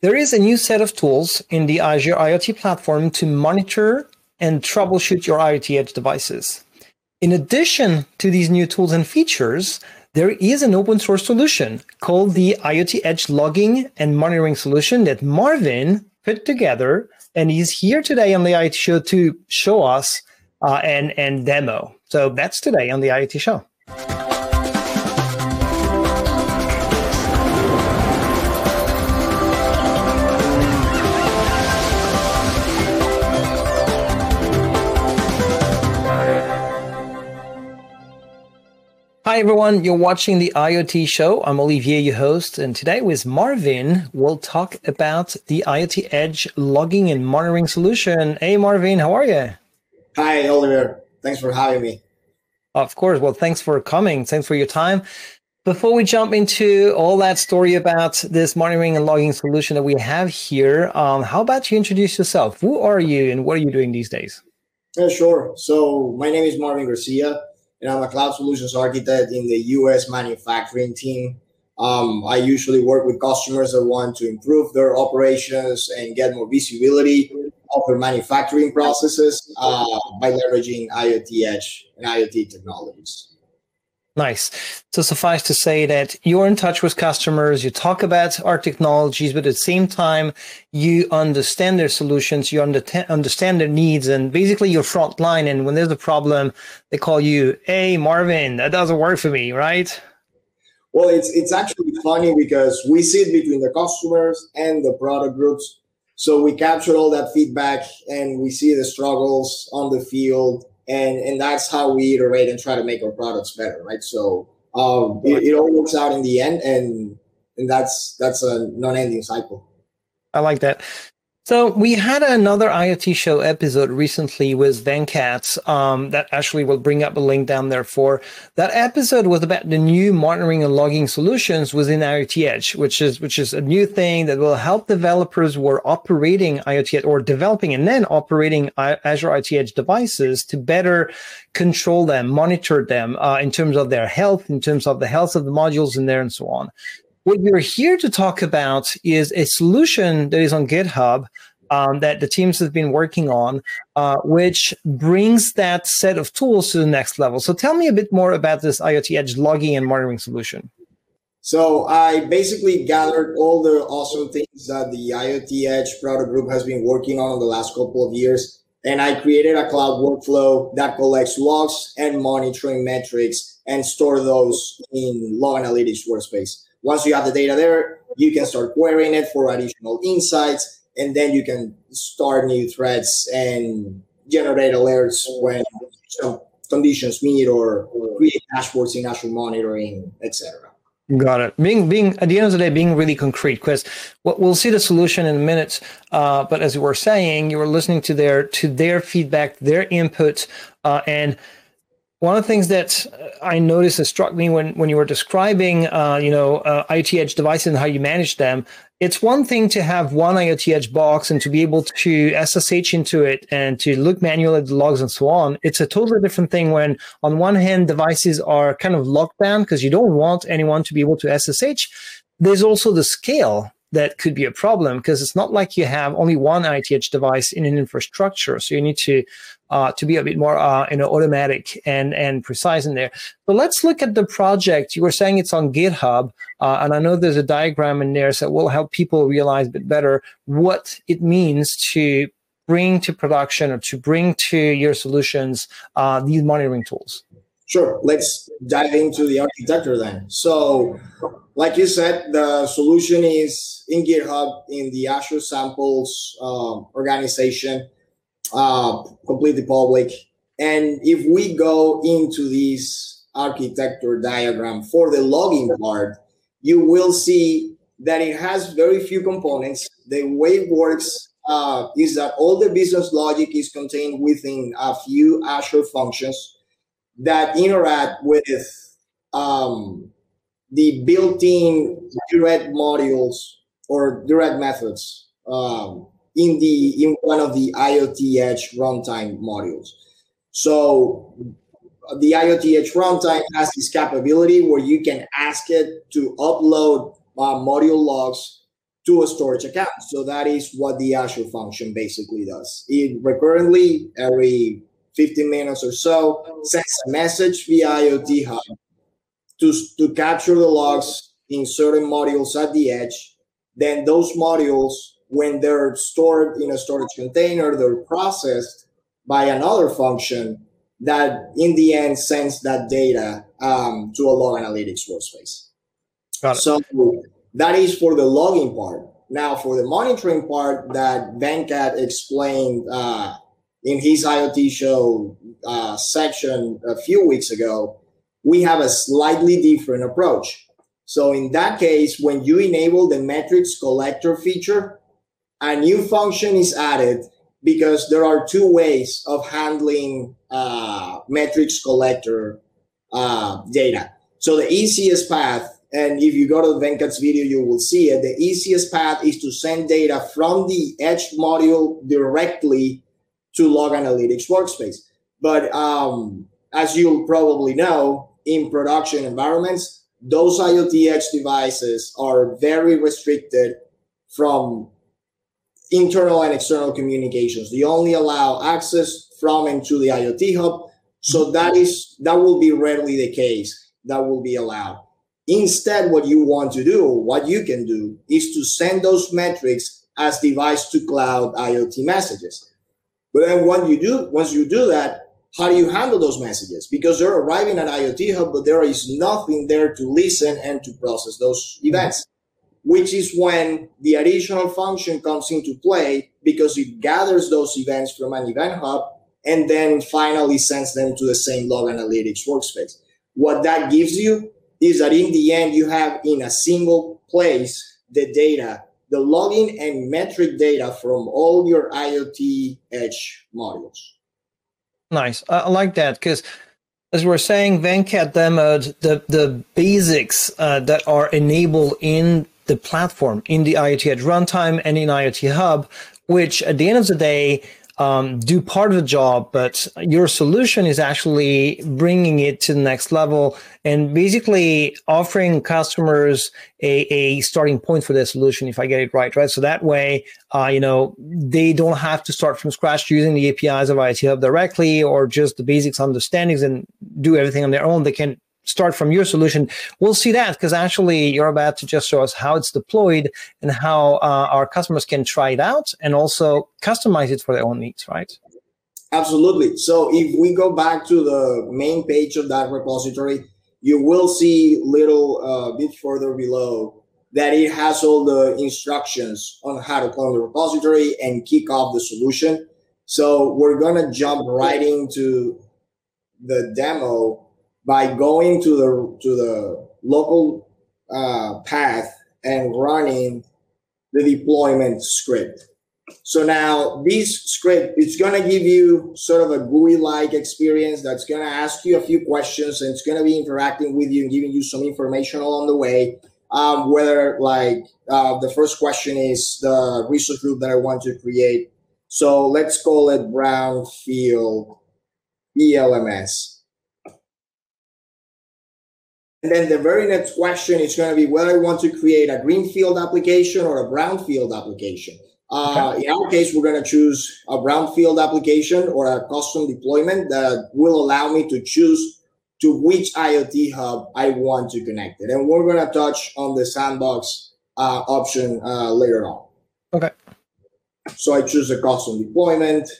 there is a new set of tools in the Azure IoT platform to monitor and troubleshoot your IoT edge devices. In addition to these new tools and features, there is an open source solution called the IoT Edge logging and monitoring solution that Marvin put together. And he's here today on the IoT show to show us uh, and, and demo. So that's today on the IoT show. Hi, everyone. You're watching the IoT show. I'm Olivier, your host. And today with Marvin, we'll talk about the IoT Edge logging and monitoring solution. Hey, Marvin, how are you? Hi, Oliver. Thanks for having me. Of course. Well, thanks for coming. Thanks for your time. Before we jump into all that story about this monitoring and logging solution that we have here, um, how about you introduce yourself? Who are you and what are you doing these days? Yeah, sure. So, my name is Marvin Garcia and I'm a cloud solutions architect in the US manufacturing team. Um, I usually work with customers that want to improve their operations and get more visibility of their manufacturing processes uh, by leveraging IoT Edge and IoT technologies. Nice. So suffice to say that you're in touch with customers, you talk about our technologies, but at the same time, you understand their solutions, you under- understand their needs, and basically your front line. And when there's a problem, they call you, hey, Marvin, that doesn't work for me, right? Well, it's it's actually funny because we sit between the customers and the product groups. So we capture all that feedback and we see the struggles on the field and and that's how we iterate and try to make our products better, right? So um, it, it all works out in the end, and and that's that's a non-ending cycle. I like that. So we had another IoT show episode recently with Venkat um, that actually will bring up a link down there for. That episode was about the new monitoring and logging solutions within IoT Edge, which is which is a new thing that will help developers who are operating IoT or developing and then operating Azure IoT Edge devices to better control them, monitor them uh, in terms of their health, in terms of the health of the modules in there, and so on. What we're here to talk about is a solution that is on GitHub um, that the teams have been working on, uh, which brings that set of tools to the next level. So tell me a bit more about this IoT Edge logging and monitoring solution. So I basically gathered all the awesome things that the IoT Edge product group has been working on the last couple of years. And I created a cloud workflow that collects logs and monitoring metrics and store those in Log Analytics workspace. Once you have the data there, you can start querying it for additional insights, and then you can start new threads and generate alerts when some conditions meet or create dashboards in Azure monitoring, etc. Got it. Being being at the end of the day, being really concrete, because we'll see the solution in a minute. Uh, but as you were saying, you were listening to their to their feedback, their input, uh, and one of the things that I noticed that struck me when, when you were describing, uh, you know, uh, IoT Edge devices and how you manage them, it's one thing to have one IoT Edge box and to be able to SSH into it and to look manually at the logs and so on. It's a totally different thing when, on one hand, devices are kind of locked down because you don't want anyone to be able to SSH. There's also the scale that could be a problem because it's not like you have only one Edge device in an infrastructure. So you need to uh, to be a bit more uh, you know automatic and and precise in there. But let's look at the project. You were saying it's on GitHub, uh, and I know there's a diagram in there that will help people realize a bit better what it means to bring to production or to bring to your solutions uh, these monitoring tools. Sure. Let's dive into the architecture then. So, like you said, the solution is in GitHub in the Azure Samples uh, organization, uh, completely public. And if we go into this architecture diagram for the logging part, you will see that it has very few components. The way it works uh, is that all the business logic is contained within a few Azure functions that interact with um, the built-in direct modules or direct methods um, in the in one of the IoT Edge runtime modules. So the IoT Edge runtime has this capability where you can ask it to upload uh, module logs to a storage account. So that is what the Azure function basically does. It recurrently, every 15 minutes or so, sends a message via IoT Hub to, to capture the logs in certain modules at the edge. Then those modules, when they're stored in a storage container, they're processed by another function that in the end sends that data um, to a log analytics workspace. So that is for the logging part. Now, for the monitoring part that Venkat explained uh, in his IoT show uh, section a few weeks ago, we have a slightly different approach. So, in that case, when you enable the metrics collector feature, a new function is added because there are two ways of handling uh, metrics collector uh, data. So, the easiest path and if you go to Venkat's video, you will see it. The easiest path is to send data from the Edge module directly to Log Analytics Workspace. But um, as you'll probably know, in production environments, those IoT Edge devices are very restricted from internal and external communications. They only allow access from and to the IoT hub. So that is that will be rarely the case. That will be allowed. Instead, what you want to do, what you can do, is to send those metrics as device to cloud IoT messages. But then once you do, once you do that, how do you handle those messages? Because they're arriving at IoT Hub, but there is nothing there to listen and to process those mm-hmm. events, which is when the additional function comes into play because it gathers those events from an event hub and then finally sends them to the same log analytics workspace. What that gives you is that in the end you have in a single place the data the login and metric data from all your iot edge modules nice. I like that because as we are saying venkat demoed the, the basics uh, that are enabled in the platform in the iot edge runtime and in iot hub which at the end of the day um, do part of the job, but your solution is actually bringing it to the next level and basically offering customers a, a starting point for their solution, if I get it right, right? So that way, uh, you know, they don't have to start from scratch using the APIs of IoT Hub directly or just the basics understandings and do everything on their own. They can start from your solution. We'll see that because actually you're about to just show us how it's deployed and how uh, our customers can try it out and also customize it for their own needs, right? Absolutely. So if we go back to the main page of that repository, you will see little uh, bit further below that it has all the instructions on how to clone the repository and kick off the solution. So we're gonna jump right into the demo by going to the to the local uh, path and running the deployment script. So now this script, it's going to give you sort of a GUI-like experience that's going to ask you a few questions and it's going to be interacting with you and giving you some information along the way. Um, whether like uh, the first question is the resource group that I want to create. So let's call it Brownfield ELMS. And then the very next question is going to be whether I want to create a greenfield application or a brownfield application. Uh, okay. In our case, we're going to choose a brownfield application or a custom deployment that will allow me to choose to which IoT hub I want to connect it. And we're going to touch on the sandbox uh, option uh, later on. Okay. So I choose a custom deployment.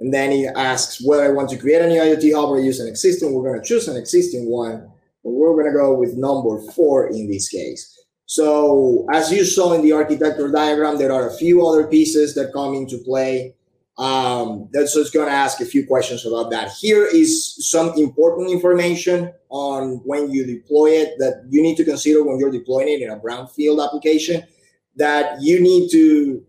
And then it asks whether I want to create a new IoT hub or use an existing. We're going to choose an existing one. We're going to go with number four in this case. So as you saw in the architecture diagram, there are a few other pieces that come into play. Um, that's just going to ask a few questions about that. Here is some important information on when you deploy it that you need to consider when you're deploying it in a brownfield application that you need to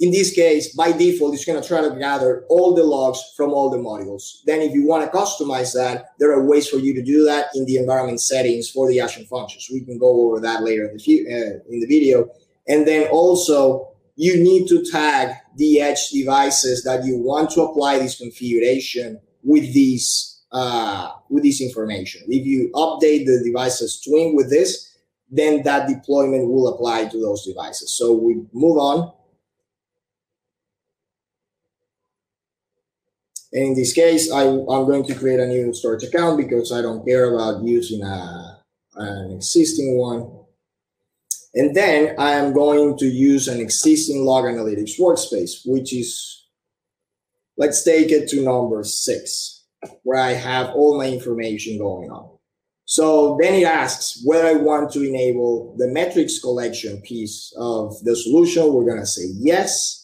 in this case, by default, it's going to try to gather all the logs from all the modules. Then if you want to customize that, there are ways for you to do that in the environment settings for the Azure functions. We can go over that later in the, uh, in the video. And then also, you need to tag the edge devices that you want to apply this configuration with these uh, with this information. If you update the devices twin with this, then that deployment will apply to those devices. So we move on. And in this case, I, I'm going to create a new storage account because I don't care about using a, an existing one. And then I am going to use an existing log analytics workspace, which is, let's take it to number six, where I have all my information going on. So then it asks whether I want to enable the metrics collection piece of the solution. We're going to say yes.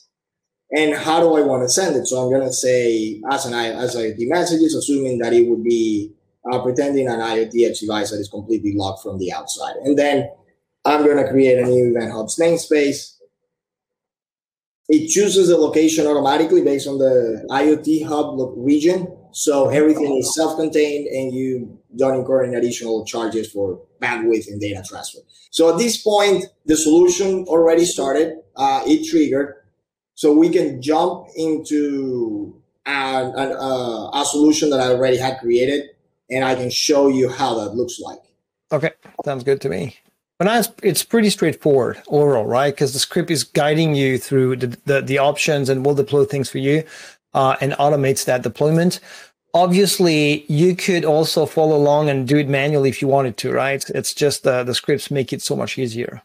And how do I want to send it? So I'm going to say as an as IoT messages, assuming that it would be uh, pretending an IoT edge device that is completely locked from the outside. And then I'm going to create a new event hubs namespace. It chooses the location automatically based on the IoT hub region. So everything is self-contained and you don't incur any additional charges for bandwidth and data transfer. So at this point, the solution already started. Uh, it triggered. So we can jump into a, a, a solution that I already had created and I can show you how that looks like. Okay, sounds good to me. But it's pretty straightforward overall, right? Because the script is guiding you through the, the, the options and will deploy things for you uh, and automates that deployment. Obviously, you could also follow along and do it manually if you wanted to, right? It's just uh, the scripts make it so much easier.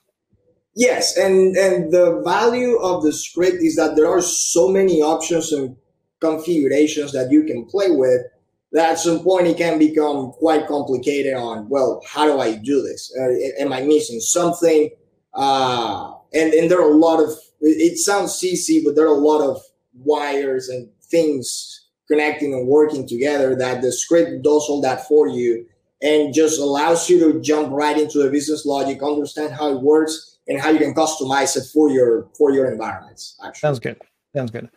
Yes, and and the value of the script is that there are so many options and configurations that you can play with that at some point it can become quite complicated on well how do i do this? Uh, am i missing something? Uh, and and there are a lot of it sounds cc but there are a lot of wires and things connecting and working together that the script does all that for you and just allows you to jump right into the business logic understand how it works and how you can customize it for your for your environments actually sounds good sounds good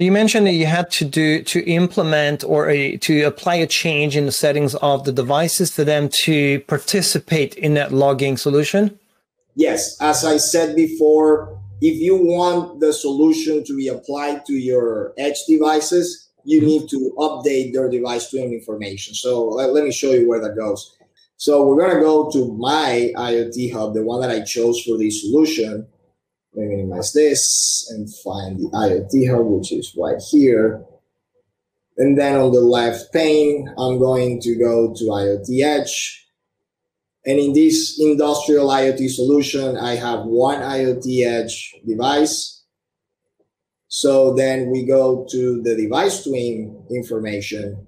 you mentioned that you had to do to implement or a, to apply a change in the settings of the devices for them to participate in that logging solution. Yes, as I said before, if you want the solution to be applied to your edge devices, you mm-hmm. need to update their device twin information. So let, let me show you where that goes. So we're going to go to my IoT hub, the one that I chose for the solution let me minimize this and find the IoT hub, which is right here. And then on the left pane, I'm going to go to IoT Edge. And in this industrial IoT solution, I have one IoT Edge device. So then we go to the device twin information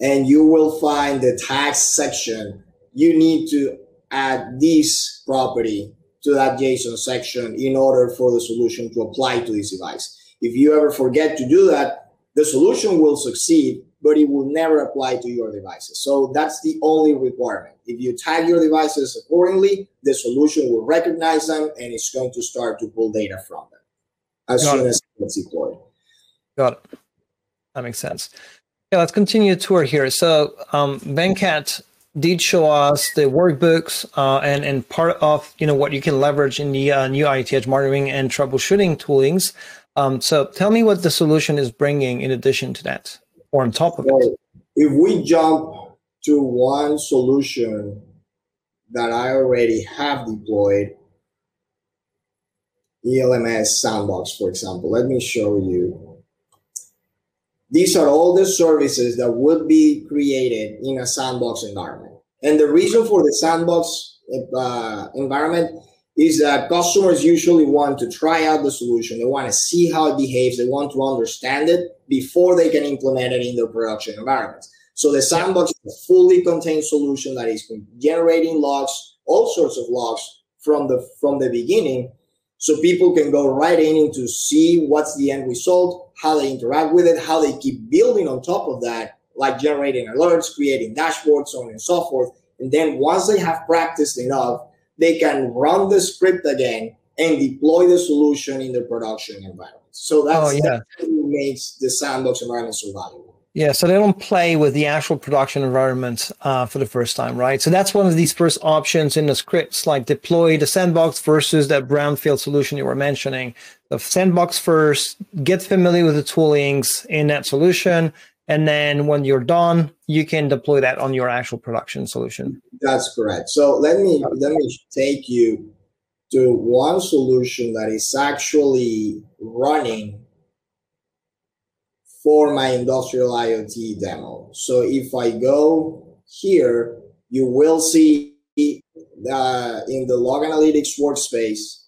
and you will find the tags section. You need to add this property to that JSON section in order for the solution to apply to this device. If you ever forget to do that, the solution will succeed, but it will never apply to your devices. So that's the only requirement. If you tag your devices accordingly, the solution will recognize them and it's going to start to pull data from them as Got soon it. as it's deployed. Got it. That makes sense. Yeah, let's continue the tour here. So um, Venkat did show us the workbooks uh, and and part of you know what you can leverage in the uh, new Edge monitoring and troubleshooting toolings. Um, so tell me what the solution is bringing in addition to that or on top of it. If we jump to one solution that I already have deployed, ELMS Sandbox, for example, let me show you. These are all the services that would be created in a sandbox environment. And the reason for the sandbox uh, environment is that customers usually want to try out the solution. They want to see how it behaves. They want to understand it before they can implement it in their production environments. So the sandbox is a fully contained solution that is generating logs, all sorts of logs from the from the beginning so people can go right in to see what's the end result, how they interact with it, how they keep building on top of that, like generating alerts, creating dashboards, so on and so forth. And then once they have practiced enough, they can run the script again and deploy the solution in the production environment. So that's, oh, yeah. what makes the sandbox environment so valuable. Yeah, so they don't play with the actual production environment uh, for the first time, right? So that's one of these first options in the scripts, like deploy the sandbox versus that brownfield solution you were mentioning. The sandbox first, get familiar with the toolings in that solution, and then when you're done, you can deploy that on your actual production solution. That's correct. So let me let me take you to one solution that is actually running for my industrial IoT demo. So if I go here, you will see uh, in the log analytics workspace,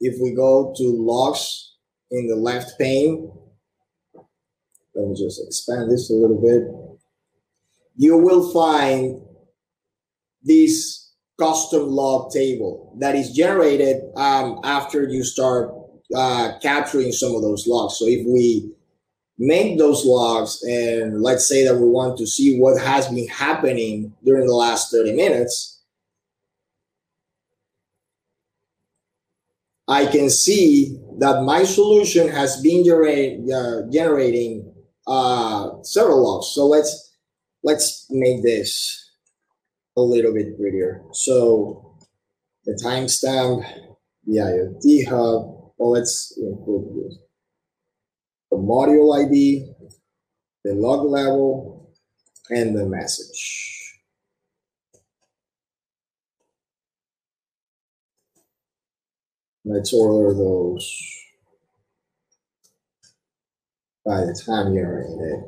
if we go to logs in the left pane, let me just expand this a little bit. You will find this custom log table that is generated um, after you start uh, capturing some of those logs. So if we make those logs and let's say that we want to see what has been happening during the last 30 minutes, I can see that my solution has been uh, generating uh, several logs. So let's let's make this a little bit prettier. So the timestamp, the IoT hub. Well, let's include this. The module ID, the log level, and the message. Let's order those by the time you're in it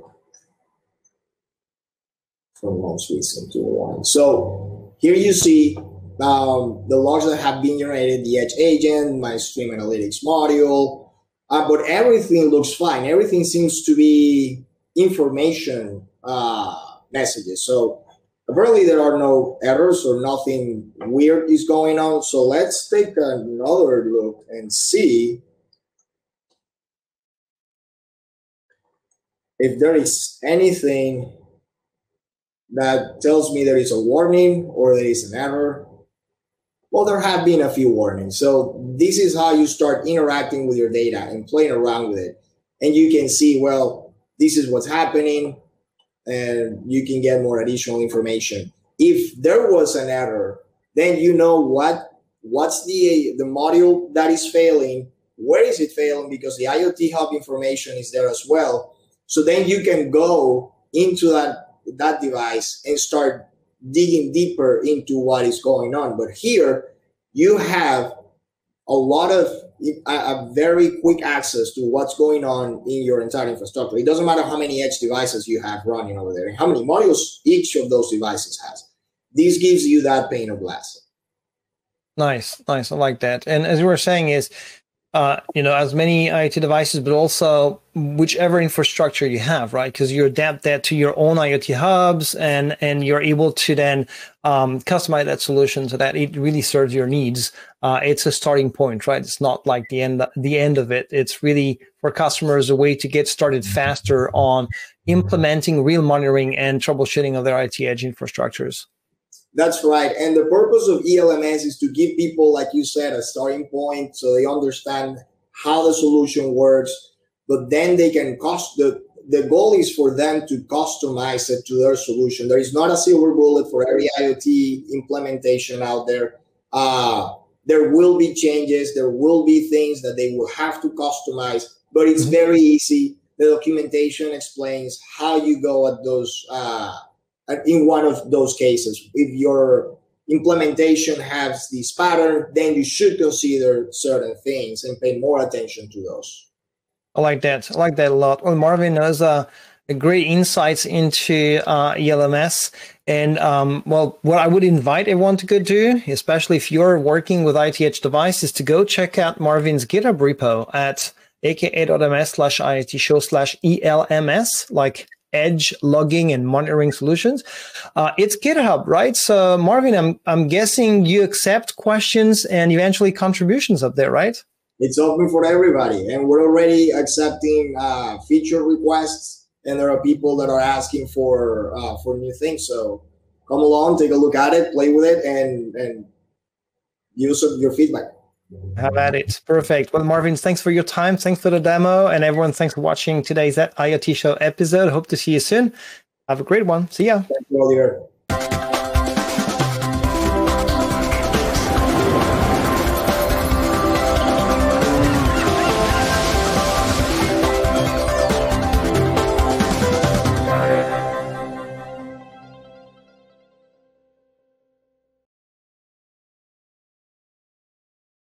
from most recent to one. So here you see um, the logs that have been generated, the Edge agent, my stream analytics module, uh, but everything looks fine. Everything seems to be information uh, messages. So apparently there are no errors or nothing weird is going on. So let's take another look and see if there is anything that tells me there is a warning or there is an error, well, there have been a few warnings. So this is how you start interacting with your data and playing around with it. And you can see, well, this is what's happening, and you can get more additional information. If there was an error, then you know what what's the the module that is failing, where is it failing, because the IoT hub information is there as well so then you can go into that that device and start digging deeper into what is going on. But here you have a lot of a, a, very quick access to what's going on in your entire infrastructure. It doesn't matter how many edge devices you have running over there and how many modules each of those devices has. This gives you that pane of glass. Nice, nice. I like that. And as you were saying, is uh, you know, as many IoT devices, but also whichever infrastructure you have, right? Because you adapt that to your own IoT hubs, and and you're able to then um, customize that solution so that it really serves your needs. Uh, it's a starting point, right? It's not like the end the end of it. It's really for customers a way to get started faster on implementing real monitoring and troubleshooting of their IoT edge infrastructures. That's right. And the purpose of ELMS is to give people, like you said, a starting point so they understand how the solution works, but then they can cost the the goal is for them to customize it to their solution. There is not a silver bullet for every IoT implementation out there. Uh, there will be changes, there will be things that they will have to customize, but it's mm-hmm. very easy. The documentation explains how you go at those uh, in one of those cases. If your implementation has this pattern, then you should consider certain things and pay more attention to those. I like that. I like that a lot. Well, Marvin has a great insights into uh, ELMS. And um, well, what I would invite everyone to go do, especially if you're working with IoT Edge devices, to go check out Marvin's GitHub repo at aka.ms slash IoT show slash ELMS, like edge logging and monitoring solutions. Uh, it's GitHub, right? So Marvin, I'm, I'm guessing you accept questions and eventually contributions up there, right? It's open for everybody. And we're already accepting uh, feature requests and there are people that are asking for uh, for new things. So come along, take a look at it, play with it, and and use your feedback. Have at it. Perfect. Well, Marvin, thanks for your time. Thanks for the demo. And everyone, thanks for watching today's IoT Show episode. Hope to see you soon. Have a great one. See ya. Thank you,